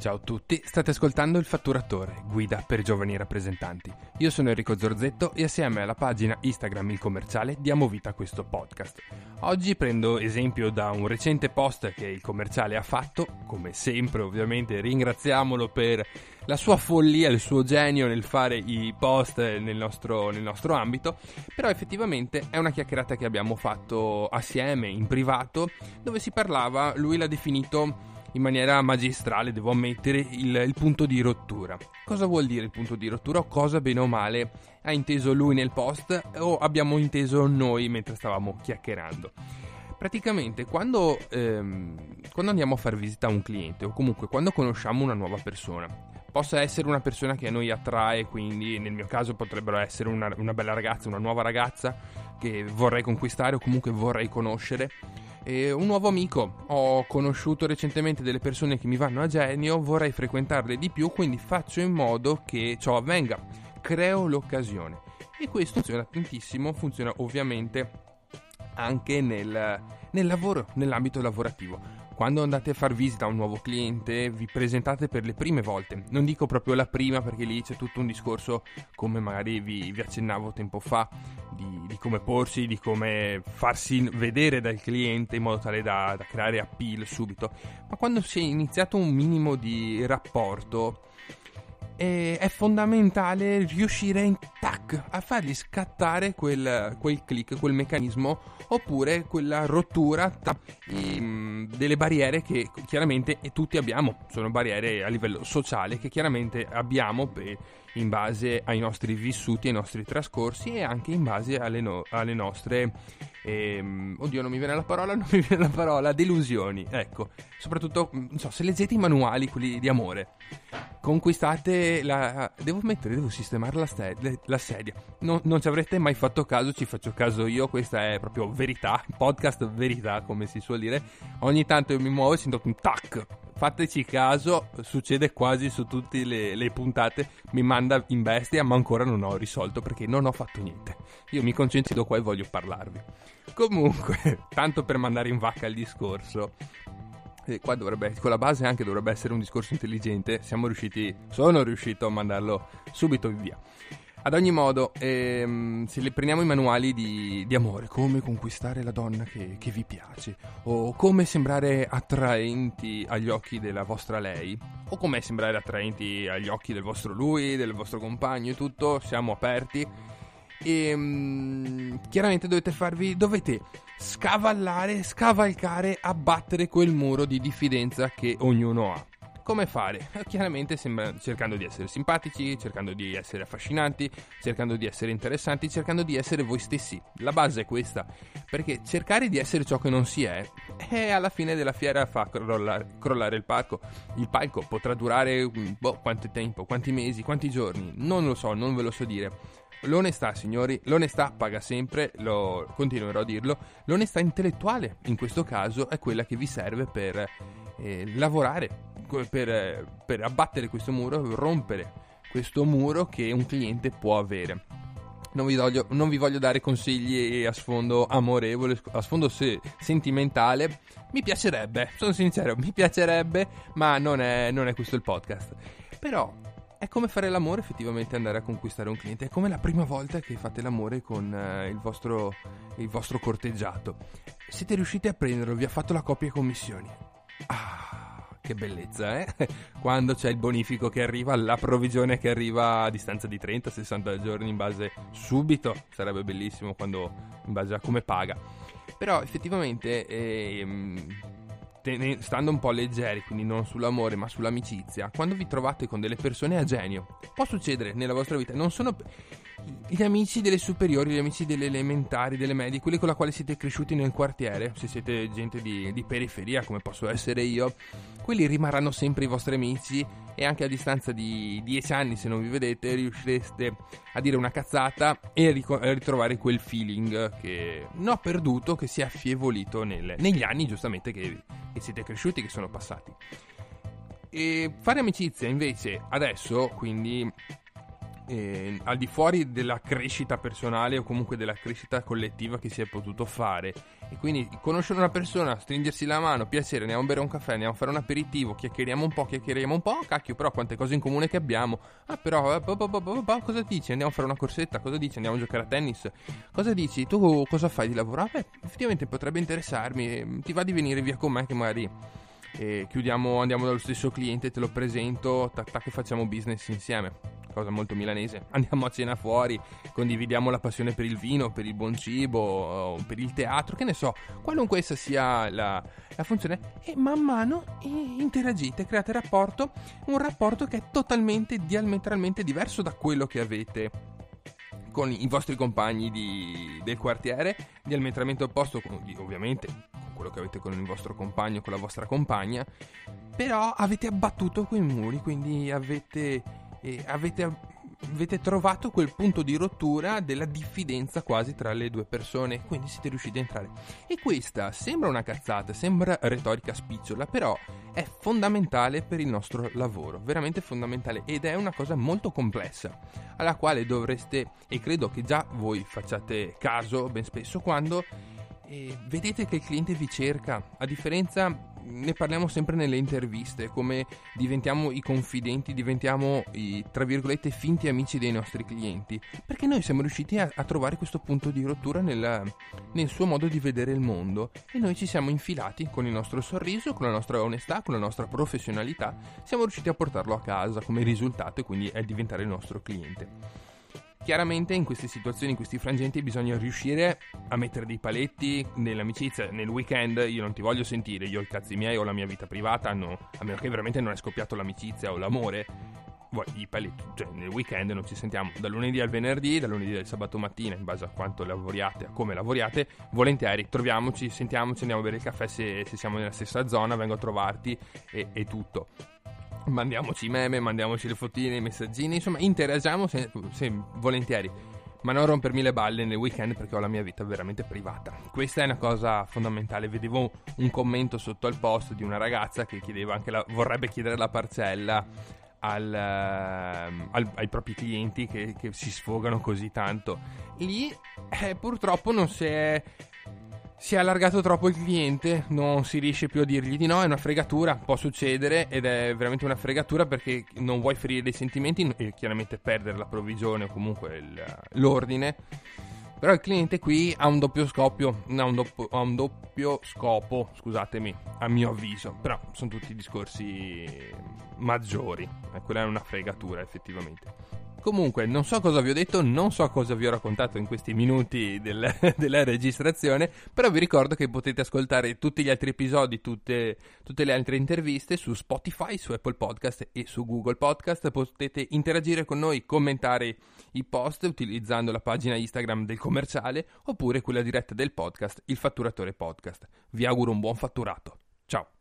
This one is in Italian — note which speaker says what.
Speaker 1: Ciao a tutti, state ascoltando Il Fatturatore, guida per giovani rappresentanti. Io sono Enrico Zorzetto e assieme alla pagina Instagram Il Commerciale diamo vita a questo podcast. Oggi prendo esempio da un recente post che il commerciale ha fatto, come sempre ovviamente ringraziamolo per la sua follia, il suo genio nel fare i post nel nostro, nel nostro ambito, però effettivamente è una chiacchierata che abbiamo fatto assieme in privato dove si parlava, lui l'ha definito in maniera magistrale, devo ammettere, il, il, punto di rottura. Cosa vuol dire il punto di rottura o cosa bene o male ha inteso lui nel post o abbiamo inteso noi mentre stavamo chiacchierando? Praticamente quando, ehm, quando andiamo a far visita a un cliente o comunque quando conosciamo una nuova persona, possa essere una persona che a noi attrae, quindi nel mio caso potrebbero essere una, una bella ragazza, una nuova ragazza che vorrei conquistare o comunque vorrei conoscere e un nuovo amico. Ho conosciuto recentemente delle persone che mi vanno a genio, vorrei frequentarle di più, quindi faccio in modo che ciò avvenga. Creo l'occasione. E questo funziona tantissimo, funziona ovviamente anche nel, nel lavoro, nell'ambito lavorativo quando andate a far visita a un nuovo cliente, vi presentate per le prime volte. Non dico proprio la prima perché lì c'è tutto un discorso, come magari vi, vi accennavo tempo fa, di, di, come porsi, di come farsi vedere dal cliente in modo tale da, da creare appeal subito. Ma quando si è iniziato un minimo di rapporto, e è fondamentale riuscire in tac a fargli scattare quel, quel click, quel meccanismo oppure quella rottura ta, um, delle barriere che chiaramente tutti abbiamo, sono barriere a livello sociale che chiaramente abbiamo per, in base ai nostri vissuti, ai nostri trascorsi e anche in base alle, no, alle nostre ehm, oddio non mi viene la parola, non mi viene la parola, delusioni, ecco, soprattutto, non so, se leggete i manuali, quelli di amore, conquistate la... Devo mettere, devo sistemare la, sed- la sedia. No, non ci avrete mai fatto caso, ci faccio caso io, questa è proprio verità, podcast verità come si suol dire. Ogni tanto io mi muovo e sento un tac. Fateci caso, succede quasi su tutte le, le puntate, mi manda in bestia ma ancora non ho risolto perché non ho fatto niente. Io mi concentro qua e voglio parlarvi. Comunque, tanto per mandare in vacca il discorso, e qua dovrebbe, con la base anche dovrebbe essere un discorso intelligente. Siamo riusciti, sono riuscito a mandarlo subito via. Ad ogni modo, ehm, se le prendiamo i manuali di, di amore, come conquistare la donna che, che, vi piace, o come sembrare attraenti agli occhi della vostra lei, o come sembrare attraenti agli occhi del vostro lui, del vostro compagno e tutto, siamo aperti. E um, chiaramente dovete farvi. dovete scavallare, scavalcare, abbattere quel muro di diffidenza che ognuno ha. Come fare? Chiaramente sembra, cercando di essere simpatici, cercando di essere affascinanti, cercando di essere interessanti, cercando di essere voi stessi. La base è questa, perché cercare di essere ciò che non si è, è alla fine della fiera fa crollare, crollare il palco. Il palco potrà durare boh, quanto tempo, quanti mesi, quanti giorni, non lo so, non ve lo so dire L'onestà, signori, l'onestà paga sempre, lo continuerò a dirlo. L'onestà intellettuale, in questo caso, è quella che vi serve per eh, lavorare, per, per abbattere questo muro, rompere questo muro che un cliente può avere. Non vi, voglio, non vi, voglio, dare consigli a sfondo amorevole, a sfondo se, sentimentale. Mi piacerebbe, sono sincero, mi piacerebbe, ma non è, non è questo il podcast. Però è come fare l'amore effettivamente andare a conquistare un cliente. È come la prima volta che fate l'amore con uh, il, vostro, il, vostro, corteggiato. Siete riusciti a prenderlo, vi ha fatto la coppia e commissioni. Che bellezza, eh? Quando c'è il bonifico che arriva, la provvigione che arriva a distanza di 30-60 giorni in base subito. Sarebbe bellissimo quando in base a come paga. Però effettivamente... Ehm, stando un po' leggeri, quindi non sull'amore ma sull'amicizia, quando vi trovate con delle persone a genio, può succedere nella vostra vita, non sono gli amici delle superiori, gli amici delle elementari, delle medie, quelli con la quale siete cresciuti nel quartiere, se siete gente di, di periferia come posso essere io, quelli rimarranno sempre i vostri amici e anche a distanza di dieci anni se non vi vedete riuscireste a dire una cazzata e a, ric- a ritrovare quel feeling che non ho perduto, che si è affievolito nel, negli anni giustamente che, che siete cresciuti, che sono passati. E fare amicizia invece adesso, quindi eh, al di fuori della crescita personale o comunque della crescita collettiva che si è potuto fare. E quindi conoscere una persona, stringersi la mano, piacere, andiamo a bere un caffè, andiamo a fare un aperitivo, chiacchieriamo un po', chiacchieriamo un po', cacchio, però quante cose in comune che abbiamo. Ah, però, eh, cosa dici? Andiamo a fare una corsetta, cosa dici? Andiamo a giocare a tennis? Cosa dici? Tu cosa fai di lavoro? Ah, beh, effettivamente potrebbe interessarmi, ti va di venire via con me che magari e chiudiamo, andiamo dallo stesso cliente, te lo presento, tac tac facciamo business insieme. Cosa molto milanese. Andiamo a cena fuori, condividiamo la passione per il vino, per il buon cibo, per il teatro, che ne so, qualunque essa sia la, la funzione. E man mano interagite, create rapporto, un rapporto che è totalmente, diametralmente diverso da quello che avete con i vostri compagni di, del quartiere, diametralmente opposto, ovviamente quello che avete con il vostro compagno, con la vostra compagna, però avete abbattuto quei muri, quindi avete, eh, avete, avete trovato quel punto di rottura della diffidenza quasi tra le due persone, quindi siete riusciti a entrare. E questa sembra una cazzata, sembra retorica spicciola, però è fondamentale per il nostro lavoro, veramente fondamentale ed è una cosa molto complessa, alla quale dovreste, e credo che già voi facciate caso ben spesso, quando e vedete che il cliente vi cerca, a differenza ne parliamo sempre nelle interviste, come diventiamo i confidenti, diventiamo i, tra virgolette, finti amici dei nostri clienti, perché noi siamo riusciti a, a trovare questo punto di rottura nella, nel suo modo di vedere il mondo. E noi ci siamo infilati con il nostro sorriso, con la nostra onestà, con la nostra professionalità, siamo riusciti a portarlo a casa come risultato e quindi a diventare il nostro cliente. Chiaramente in queste situazioni, in questi frangenti, bisogna riuscire a mettere dei paletti nell'amicizia. Nel weekend io non ti voglio sentire, io ho i cazzi miei, ho la mia vita privata, no, a meno che veramente non è scoppiato l'amicizia o l'amore. I paletti, cioè nel weekend non ci sentiamo dal lunedì al venerdì, dal lunedì al sabato mattina, in base a quanto lavoriate, a come lavoriate, volentieri troviamoci, sentiamoci, andiamo a bere il caffè se, se siamo nella stessa zona, vengo a trovarti e, e tutto mandiamoci meme, mandiamoci le fotine, i messaggini, insomma interagiamo se, se, volentieri. Ma non rompermi le balle nel weekend perché ho la mia vita veramente privata. Questa è una cosa fondamentale. Vedevo un commento sotto al post di una ragazza che la, vorrebbe chiedere la parcella al, uh, al, ai propri clienti che, che, si sfogano così tanto. Lì eh, purtroppo non si è si è allargato troppo il cliente, non si riesce più a dirgli di no, è una fregatura, può succedere ed è veramente una fregatura perché non vuoi ferire dei sentimenti e chiaramente perdere la provvigione o comunque il, l'ordine. Però il cliente qui ha un doppio scoppio, ha un doppio, ha un doppio scopo, scusatemi, a mio avviso. Però sono tutti discorsi maggiori. E quella è una fregatura effettivamente. Comunque, non so cosa vi ho detto, non so cosa vi ho raccontato in questi minuti del, della registrazione, però vi ricordo che potete ascoltare tutti gli altri episodi, tutte, tutte, le altre interviste su Spotify, su Apple Podcast e su Google Podcast. Potete interagire con noi, commentare i post utilizzando la pagina Instagram del commerciale oppure quella diretta del podcast, il fatturatore podcast. Vi auguro un buon fatturato. Ciao!